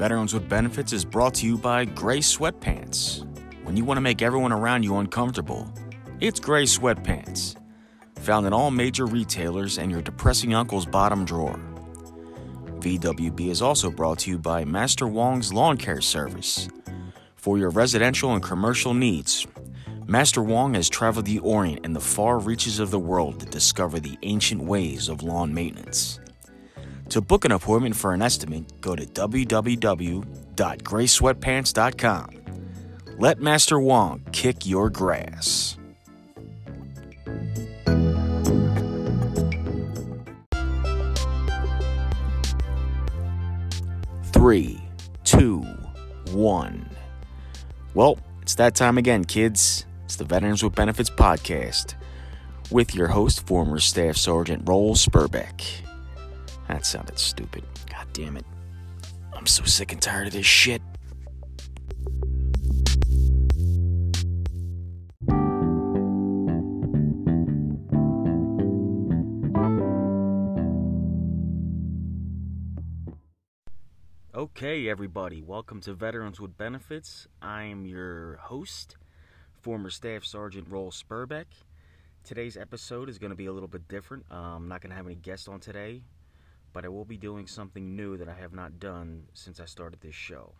Veterans with Benefits is brought to you by Gray Sweatpants. When you want to make everyone around you uncomfortable, it's Gray Sweatpants. Found in all major retailers and your depressing uncle's bottom drawer. VWB is also brought to you by Master Wong's Lawn Care Service. For your residential and commercial needs, Master Wong has traveled the Orient and the far reaches of the world to discover the ancient ways of lawn maintenance. To book an appointment for an estimate, go to www.graysweatpants.com. Let Master Wong kick your grass. Three, two, one. Well, it's that time again, kids. It's the Veterans with Benefits podcast with your host, former Staff Sergeant Roll Spurbeck. That sounded stupid. God damn it. I'm so sick and tired of this shit. Okay, everybody, welcome to Veterans with Benefits. I'm your host, former Staff Sergeant Roll Spurbeck. Today's episode is going to be a little bit different. Uh, I'm not going to have any guests on today, but I will be doing something new that I have not done since I started this show.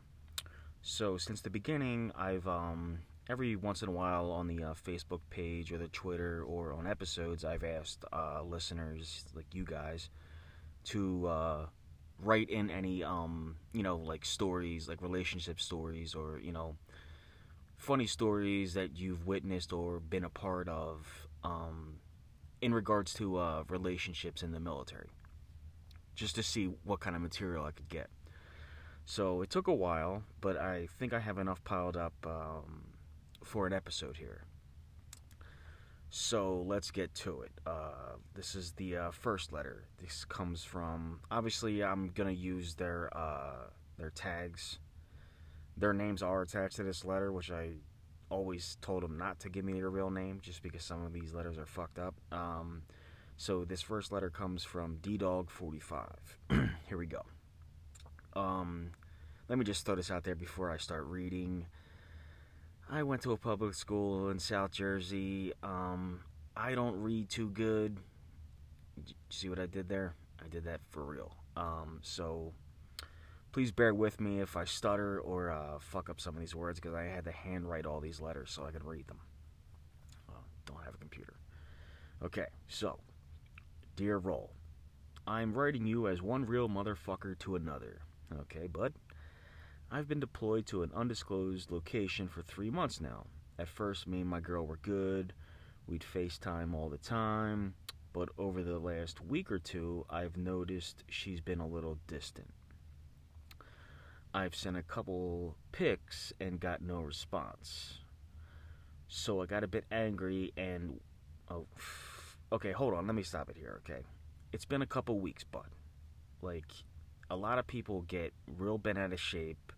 So, since the beginning, I've um, every once in a while on the uh, Facebook page or the Twitter or on episodes, I've asked uh, listeners like you guys to uh, write in any um, you know like stories, like relationship stories, or you know funny stories that you've witnessed or been a part of um, in regards to uh, relationships in the military just to see what kind of material I could get. So it took a while, but I think I have enough piled up um, for an episode here. So let's get to it. Uh, this is the uh, first letter. This comes from. Obviously, I'm gonna use their uh, their tags. Their names are attached to this letter, which I always told them not to give me their real name, just because some of these letters are fucked up. Um, so this first letter comes from D Dog 45. Here we go. Um, let me just throw this out there before I start reading. I went to a public school in South Jersey. Um, I don't read too good. See what I did there? I did that for real. Um, so please bear with me if I stutter or uh, fuck up some of these words because I had to handwrite all these letters so I could read them. Well, don't have a computer. Okay, so Dear Roll, I'm writing you as one real motherfucker to another. Okay, bud? I've been deployed to an undisclosed location for three months now. At first, me and my girl were good. We'd FaceTime all the time. But over the last week or two, I've noticed she's been a little distant. I've sent a couple pics and got no response. So I got a bit angry and. Oh, okay, hold on. Let me stop it here, okay? It's been a couple weeks, bud. Like, a lot of people get real bent out of shape.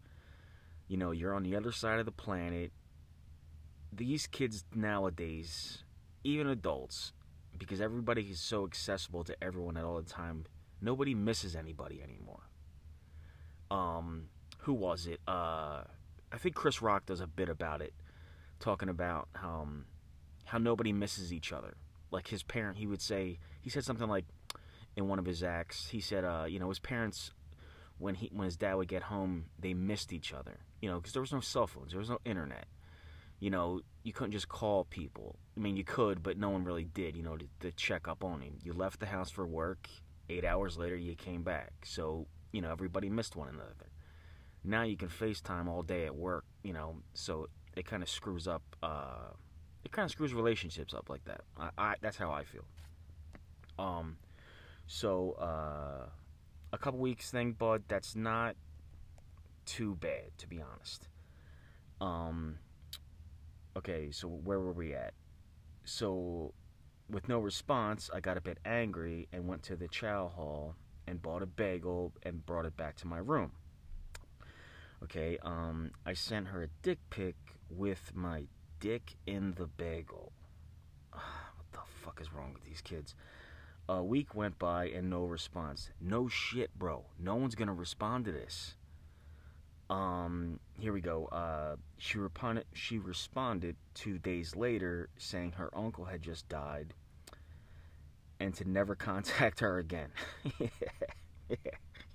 You know, you're on the other side of the planet. These kids nowadays, even adults, because everybody is so accessible to everyone at all the time, nobody misses anybody anymore. Um, who was it? Uh, I think Chris Rock does a bit about it, talking about um, how nobody misses each other like his parent, he would say he said something like in one of his acts. He said, uh, you know, his parents when he when his dad would get home, they missed each other. You know, because there was no cell phones, there was no internet. You know, you couldn't just call people. I mean, you could, but no one really did. You know, to, to check up on him. You left the house for work. Eight hours later, you came back. So you know, everybody missed one another. Now you can FaceTime all day at work. You know, so it kind of screws up. Uh, it kind of screws relationships up like that. I, I that's how I feel. Um, so uh, a couple weeks thing, bud. That's not too bad, to be honest. Um, okay, so where were we at? So, with no response, I got a bit angry and went to the chow hall and bought a bagel and brought it back to my room. Okay, um, I sent her a dick pic with my dick in the bagel. what the fuck is wrong with these kids? A week went by and no response. No shit, bro. No one's gonna respond to this. Um, here we go. Uh, she responded. She responded two days later, saying her uncle had just died, and to never contact her again. yeah, yeah,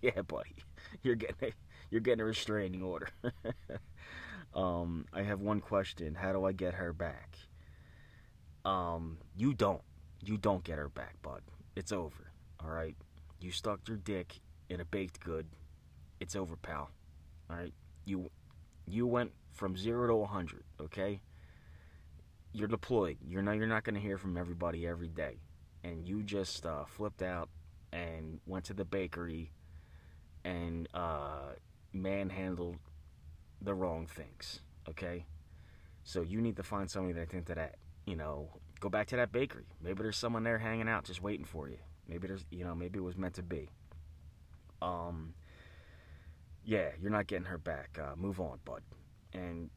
yeah, buddy, you're getting a, you're getting a restraining order. um, I have one question: How do I get her back? Um, you don't. You don't get her back, bud. It's over. All right. You stuck your dick in a baked good. It's over, pal. All right, you you went from zero to 100. Okay, you're deployed. You're not you're not going to hear from everybody every day, and you just uh, flipped out and went to the bakery and uh, manhandled the wrong things. Okay, so you need to find somebody that into that. You know, go back to that bakery. Maybe there's someone there hanging out, just waiting for you. Maybe there's, you know, maybe it was meant to be. Um, yeah, you're not getting her back. Uh, move on, bud. And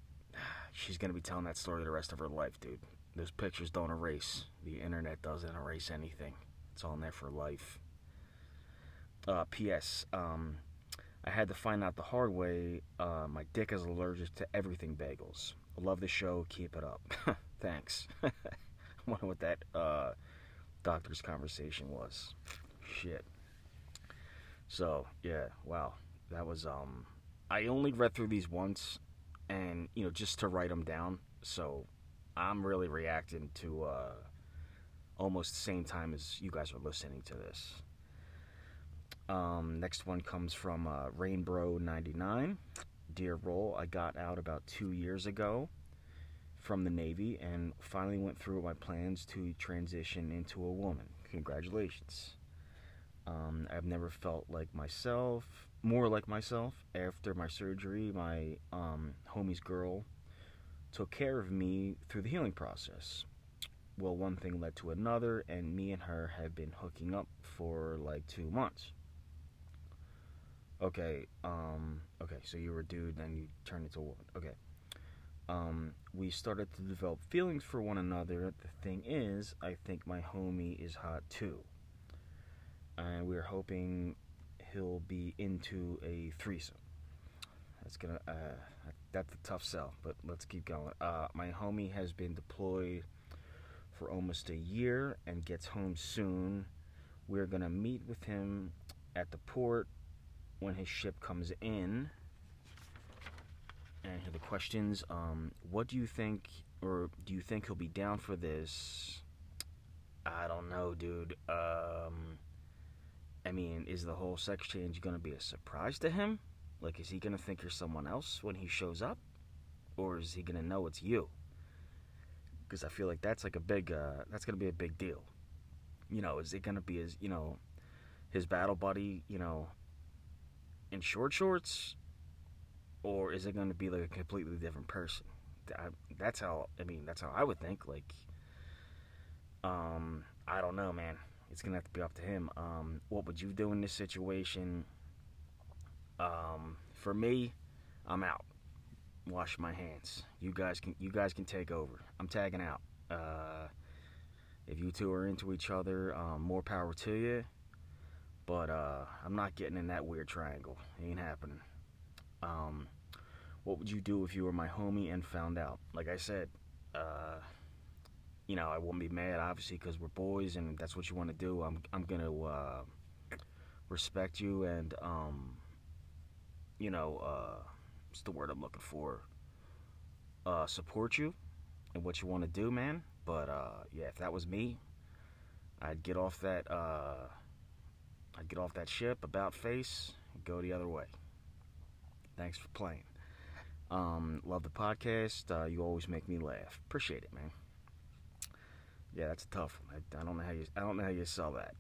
she's gonna be telling that story the rest of her life, dude. Those pictures don't erase. The internet doesn't erase anything. It's on there for life. Uh, P.S. Um, I had to find out the hard way. Uh, my dick is allergic to everything bagels. Love the show. Keep it up. Thanks. I wonder what that uh, doctor's conversation was. Shit. So yeah, wow that was um I only read through these once and you know just to write them down. So I'm really reacting to uh almost the same time as you guys are listening to this. Um, next one comes from uh, Rainbow99. Dear Roll, I got out about two years ago from the Navy and finally went through my plans to transition into a woman. Congratulations. Um, I've never felt like myself, more like myself. After my surgery, my um, homie's girl took care of me through the healing process. Well, one thing led to another, and me and her have been hooking up for like two months. Okay, um, okay, so you were a dude, then you turned into a woman. Okay. Um, we started to develop feelings for one another. The thing is, I think my homie is hot too and we're hoping he'll be into a threesome. That's gonna uh, that's a tough sell, but let's keep going. Uh, my homie has been deployed for almost a year and gets home soon. We're gonna meet with him at the port when his ship comes in. And here are the questions. Um, what do you think, or do you think he'll be down for this? I don't know, dude. Um, I mean, is the whole sex change going to be a surprise to him? Like, is he going to think you're someone else when he shows up? Or is he going to know it's you? Because I feel like that's like a big, uh, that's going to be a big deal. You know, is it going to be his, you know, his battle buddy, you know, in short shorts? Or is it going to be like a completely different person? that's how, I mean, that's how I would think. Like, um, I don't know, man it's gonna have to be up to him. Um, what would you do in this situation? Um, for me, I'm out. Wash my hands. You guys can you guys can take over. I'm tagging out. Uh, if you two are into each other, um, more power to you. But uh, I'm not getting in that weird triangle. It ain't happening. Um, what would you do if you were my homie and found out? Like I said, uh, you know, I wouldn't be mad, obviously, because we're boys and that's what you want to do. I'm, I'm going to uh, respect you and, um, you know, uh, what's the word I'm looking for? Uh, support you and what you want to do, man. But, uh, yeah, if that was me, I'd get off that, uh, I'd get off that ship, about face, go the other way. Thanks for playing. Um, love the podcast. Uh, you always make me laugh. Appreciate it, man. Yeah, that's a tough. I, I, don't know how you. I don't know how you sell that.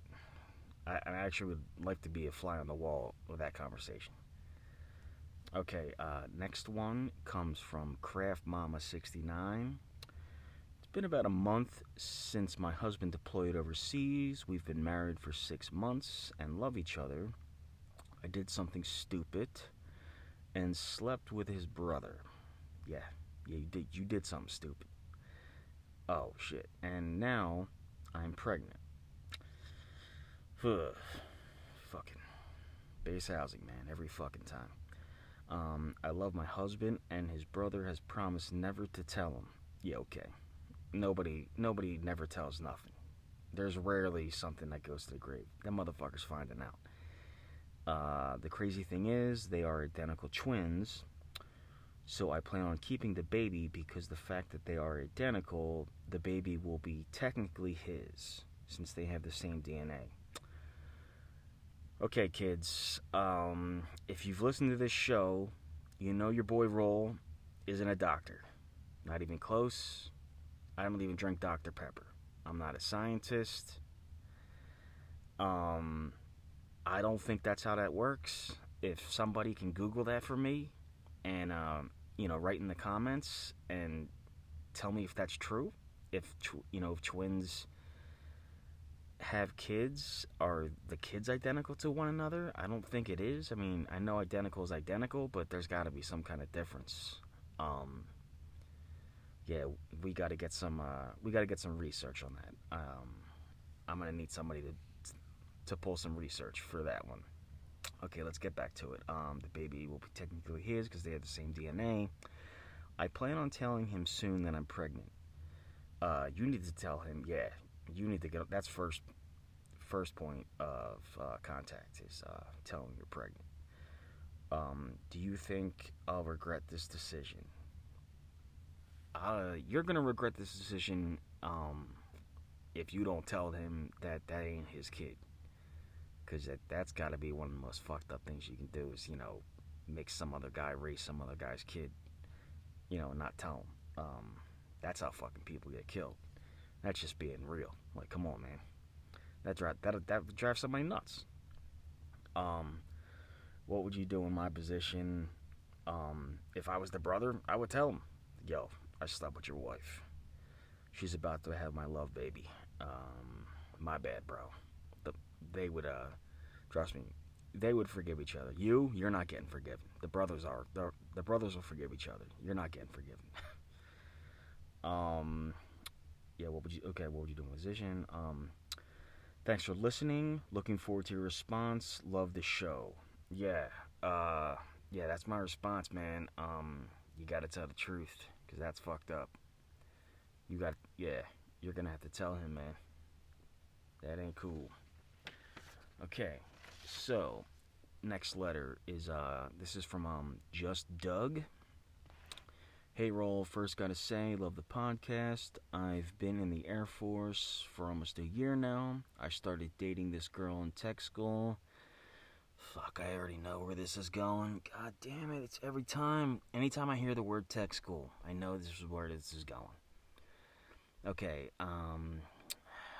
I, I, actually would like to be a fly on the wall with that conversation. Okay, uh, next one comes from Craft Mama 69. Been about a month since my husband deployed overseas. We've been married for six months and love each other. I did something stupid and slept with his brother. Yeah, yeah, you did. You did something stupid. Oh shit. And now I'm pregnant. fucking base housing, man, every fucking time. Um, I love my husband, and his brother has promised never to tell him. Yeah, okay. Nobody, nobody never tells nothing. There's rarely something that goes to the grave. That motherfuckers finding out. Uh, the crazy thing is, they are identical twins. So I plan on keeping the baby because the fact that they are identical, the baby will be technically his, since they have the same DNA. Okay, kids. Um, if you've listened to this show, you know your boy Roll isn't a doctor. Not even close. I don't even drink Dr. Pepper. I'm not a scientist. Um, I don't think that's how that works. If somebody can Google that for me and, um, you know, write in the comments and tell me if that's true, if, tw- you know, if twins have kids, are the kids identical to one another? I don't think it is. I mean, I know identical is identical, but there's got to be some kind of difference. Um, yeah, we got to get some. Uh, we got to get some research on that. Um, I'm gonna need somebody to to pull some research for that one. Okay, let's get back to it. Um, the baby will be technically his because they have the same DNA. I plan on telling him soon that I'm pregnant. Uh, you need to tell him, yeah, you need to get. That's first, first point of uh, contact is uh, telling you're pregnant. Um, do you think I'll regret this decision? Uh, you're gonna regret this decision um, if you don't tell him that that ain't his kid. Cause that that's got to be one of the most fucked up things you can do is you know make some other guy raise some other guy's kid, you know, and not tell him. Um, that's how fucking people get killed. That's just being real. Like, come on, man. That drive that that drive somebody nuts. Um, what would you do in my position? Um, if I was the brother, I would tell him, "Yo, I slept with your wife. She's about to have my love baby. Um, my bad, bro." The, they would, uh, trust me, they would forgive each other. You, you're not getting forgiven. The brothers are. The, the brothers will forgive each other. You're not getting forgiven. um yeah, what would you? Okay, what would you do, musician? Um, thanks for listening. Looking forward to your response. Love the show. Yeah, uh, yeah, that's my response, man. Um, you got to tell the truth, cause that's fucked up. You got, yeah, you're gonna have to tell him, man. That ain't cool. Okay, so next letter is uh, this is from um, just Doug. Hey, Roll, first gotta say, love the podcast. I've been in the Air Force for almost a year now. I started dating this girl in tech school. Fuck, I already know where this is going. God damn it, it's every time. Anytime I hear the word tech school, I know this is where this is going. Okay, um,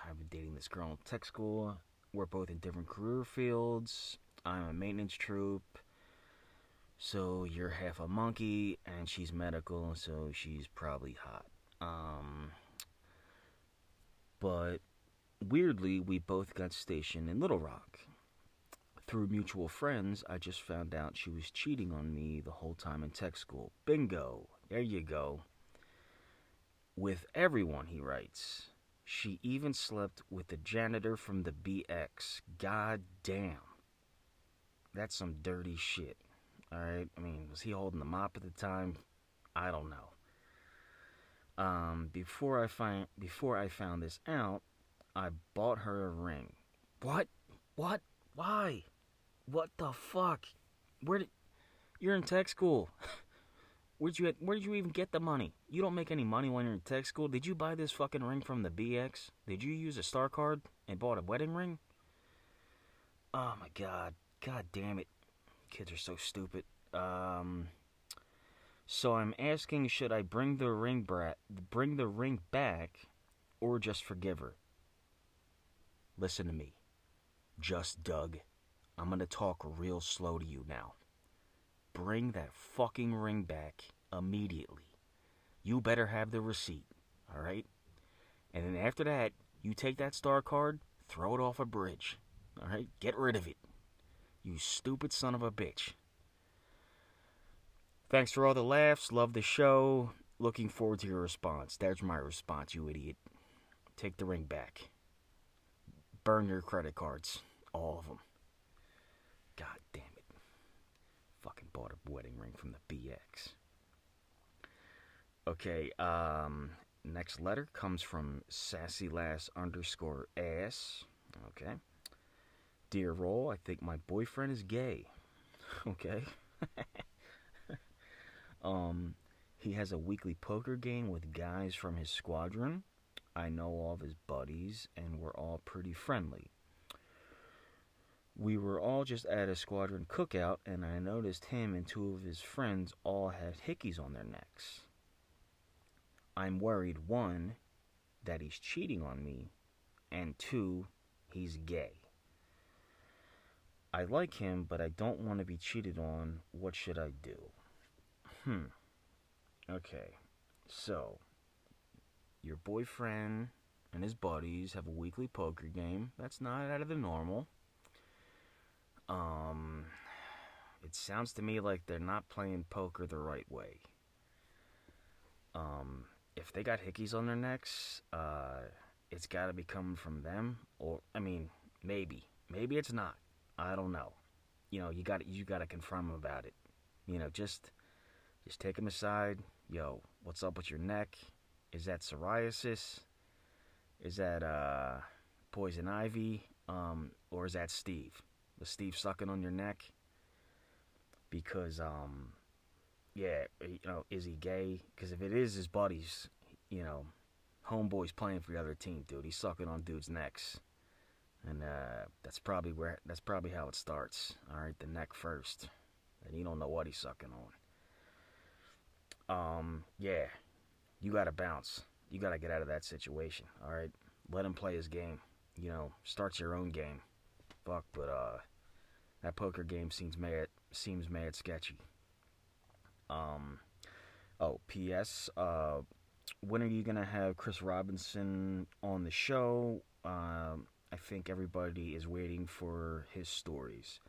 I've been dating this girl in tech school. We're both in different career fields. I'm a maintenance troop. So you're half a monkey, and she's medical, so she's probably hot. Um, but weirdly, we both got stationed in Little Rock. Through mutual friends, I just found out she was cheating on me the whole time in tech school. Bingo! There you go. With everyone, he writes. She even slept with the janitor from the BX. God damn. That's some dirty shit. All right. I mean, was he holding the mop at the time? I don't know. Um, before I find before I found this out, I bought her a ring. What? What? Why? What the fuck? Where did you're in tech school? Where'd you where did you even get the money? You don't make any money when you're in tech school. Did you buy this fucking ring from the BX? Did you use a star card and bought a wedding ring? Oh my god. God damn it. Kids are so stupid. Um, so I'm asking, should I bring the ring brat, bring the ring back, or just forgive her? Listen to me, just Doug. I'm gonna talk real slow to you now. Bring that fucking ring back immediately. You better have the receipt, all right? And then after that, you take that star card, throw it off a bridge, all right? Get rid of it. You stupid son of a bitch. Thanks for all the laughs. Love the show. Looking forward to your response. There's my response, you idiot. Take the ring back. Burn your credit cards. All of them. God damn it. Fucking bought a wedding ring from the BX. Okay, um, next letter comes from sassy lass underscore ass. Okay. Dear Roll, I think my boyfriend is gay. Okay. um, he has a weekly poker game with guys from his squadron. I know all of his buddies, and we're all pretty friendly. We were all just at a squadron cookout, and I noticed him and two of his friends all had hickeys on their necks. I'm worried, one, that he's cheating on me, and two, he's gay. I like him, but I don't want to be cheated on. What should I do? Hmm. Okay. So, your boyfriend and his buddies have a weekly poker game. That's not out of the normal. Um, it sounds to me like they're not playing poker the right way. Um, if they got hickeys on their necks, uh, it's got to be coming from them. Or, I mean, maybe, maybe it's not. I don't know. You know, you got you got to confront him about it. You know, just just take them aside. Yo, what's up with your neck? Is that psoriasis? Is that uh, poison ivy? Um, or is that Steve? The Steve sucking on your neck? Because um, yeah, you know, is he gay? Because if it is his buddies, you know, homeboy's playing for the other team, dude. He's sucking on dudes' necks and uh, that's probably where that's probably how it starts. All right, the neck first, and you don't know what he's sucking on. Um, yeah, you gotta bounce. You gotta get out of that situation. All right, let him play his game. You know, start your own game. Fuck, but uh, that poker game seems mad seems mad sketchy. Um, oh, P.S. Uh, when are you gonna have Chris Robinson on the show? Um I think everybody is waiting for his stories.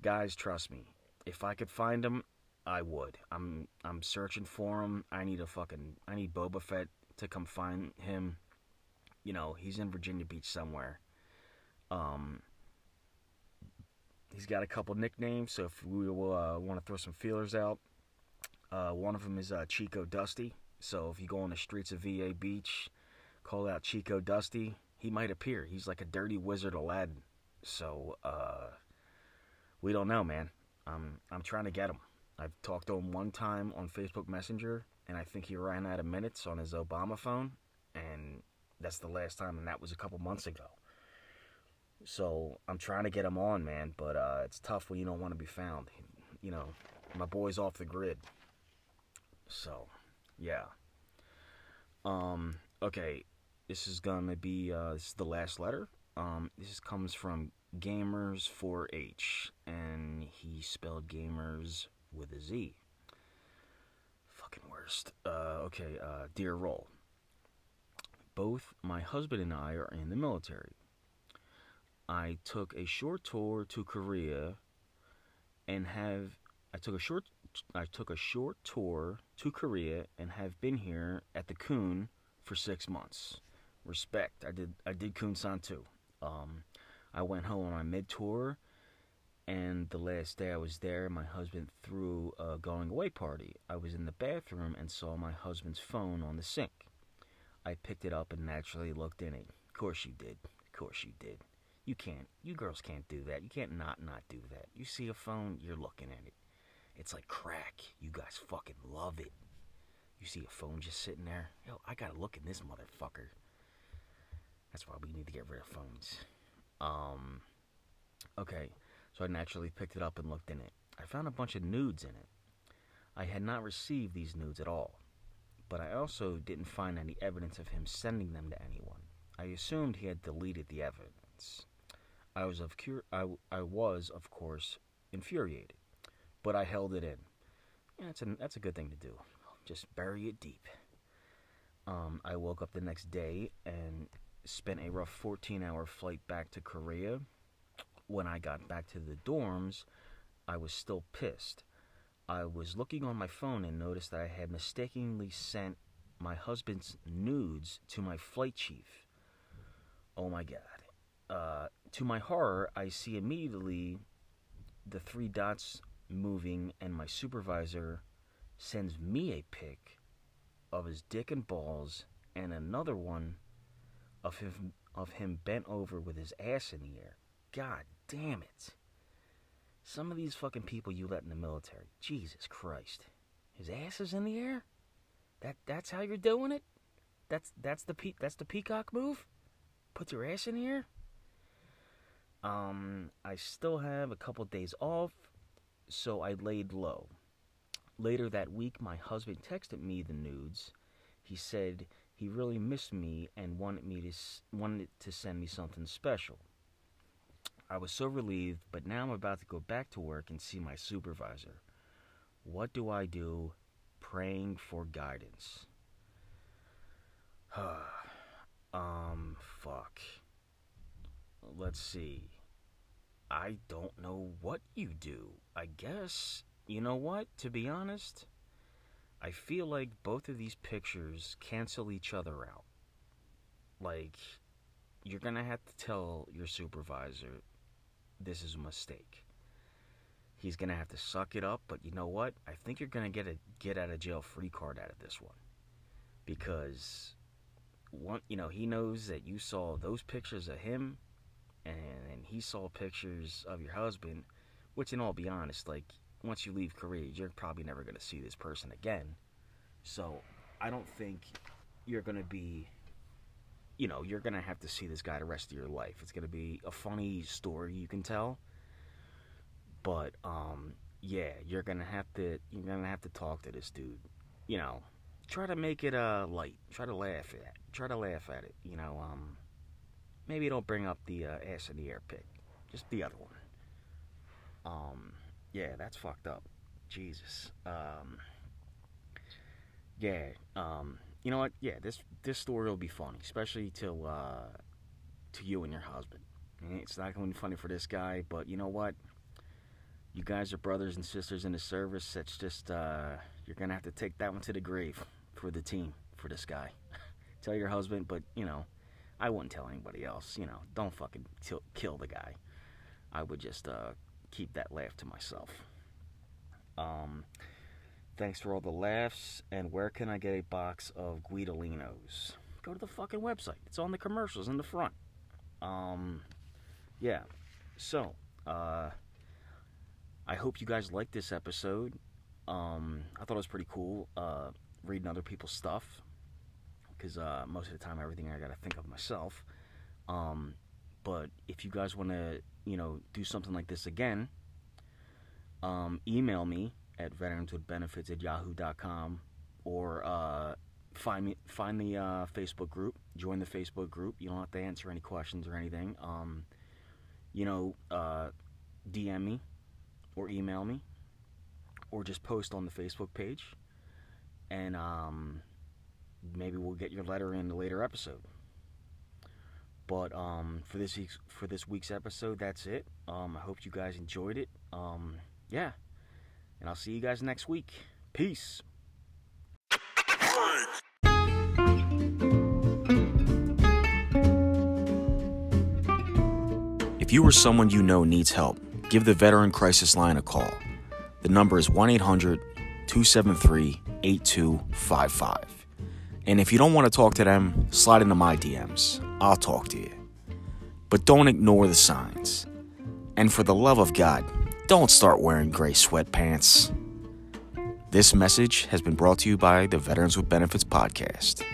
Guys, trust me. If I could find him, I would. I'm I'm searching for him. I need a fucking I need Boba Fett to come find him. You know, he's in Virginia Beach somewhere. Um he's got a couple nicknames, so if we uh, want to throw some feelers out, uh, one of them is uh, Chico Dusty. So if you go on the streets of VA Beach, call out Chico Dusty he might appear. He's like a dirty wizard Aladdin. So, uh, we don't know, man. I'm I'm trying to get him. I've talked to him one time on Facebook Messenger, and I think he ran out of minutes on his Obama phone, and that's the last time, and that was a couple months ago. So I'm trying to get him on, man, but uh, it's tough when you don't want to be found. You know, my boy's off the grid. So, yeah. Um, okay, this is gonna be uh, this is the last letter. Um, this comes from Gamers 4H, and he spelled gamers with a Z. Fucking worst. Uh, okay, uh, dear roll. Both my husband and I are in the military. I took a short tour to Korea and have I took a short I took a short tour to Korea and have been here at the Kun for six months respect. I did I did Kunsan too. Um, I went home on my mid tour, and the last day I was there, my husband threw a going away party. I was in the bathroom and saw my husband's phone on the sink. I picked it up and naturally looked in it. Of course you did. Of course you did. You can't. You girls can't do that. You can't not not do that. You see a phone, you're looking at it. It's like crack. You guys fucking love it. You see a phone just sitting there. Yo, I gotta look in this motherfucker. That's why we need to get rid of phones. Um, okay, so I naturally picked it up and looked in it. I found a bunch of nudes in it. I had not received these nudes at all, but I also didn't find any evidence of him sending them to anyone. I assumed he had deleted the evidence. I was of cur- I, I was of course infuriated, but I held it in. Yeah, that's a that's a good thing to do. Just bury it deep. Um, I woke up the next day and spent a rough 14 hour flight back to Korea. When I got back to the dorms, I was still pissed. I was looking on my phone and noticed that I had mistakenly sent my husband's nudes to my flight chief. Oh my god. Uh, to my horror, I see immediately the three dots moving, and my supervisor sends me a pic of his dick and balls, and another one of him of him bent over with his ass in the air. God damn it! Some of these fucking people you let in the military, Jesus Christ, his ass is in the air. That that's how you're doing it. That's that's the pe- that's the peacock move. Put your ass in the air. Um, I still have a couple days off, so I laid low. Later that week, my husband texted me the nudes. He said he really missed me and wanted me to wanted to send me something special. I was so relieved, but now I'm about to go back to work and see my supervisor. What do I do? Praying for guidance. um, fuck. Let's see. I don't know what you do. I guess, you know what? To be honest, I feel like both of these pictures cancel each other out. Like, you're gonna have to tell your supervisor this is a mistake. He's gonna have to suck it up, but you know what? I think you're gonna get a get out of jail free card out of this one. Because one you know, he knows that you saw those pictures of him and, he saw pictures of your husband, which in all be honest, like once you leave Korea, you're probably never gonna see this person again. So I don't think you're gonna be you know, you're gonna have to see this guy the rest of your life. It's gonna be a funny story you can tell, but um, yeah, you're gonna have to you're gonna have to talk to this dude. You know, try to make it uh light. Try to laugh at. It. Try to laugh at it. You know, um, maybe don't bring up the uh, ass in the air pic. Just the other one. Um, yeah, that's fucked up. Jesus. Um, yeah. Um, you know what? Yeah, this this story will be funny, especially to uh, to you and your husband. It's not going to be funny for this guy, but you know what? You guys are brothers and sisters in the service. That's just uh, you're gonna have to take that one to the grave for the team for this guy. tell your husband, but you know, I wouldn't tell anybody else. You know, don't fucking t- kill the guy. I would just uh, keep that laugh to myself. Um, Thanks for all the laughs. And where can I get a box of Guidolinos? Go to the fucking website. It's on the commercials in the front. Um, yeah. So, uh, I hope you guys liked this episode. Um, I thought it was pretty cool uh, reading other people's stuff because uh, most of the time everything I got to think of myself. Um, but if you guys want to, you know, do something like this again, um, email me at veteranswithbenefits at yahoo.com or uh, find me find the uh, Facebook group. Join the Facebook group. You don't have to answer any questions or anything. Um, you know, uh, DM me or email me or just post on the Facebook page, and um, maybe we'll get your letter in a later episode. But um, for this week's for this week's episode, that's it. Um, I hope you guys enjoyed it. Um, yeah. And I'll see you guys next week. Peace. If you or someone you know needs help, give the Veteran Crisis Line a call. The number is 1 800 273 8255. And if you don't want to talk to them, slide into my DMs. I'll talk to you. But don't ignore the signs. And for the love of God, don't start wearing gray sweatpants. This message has been brought to you by the Veterans with Benefits podcast.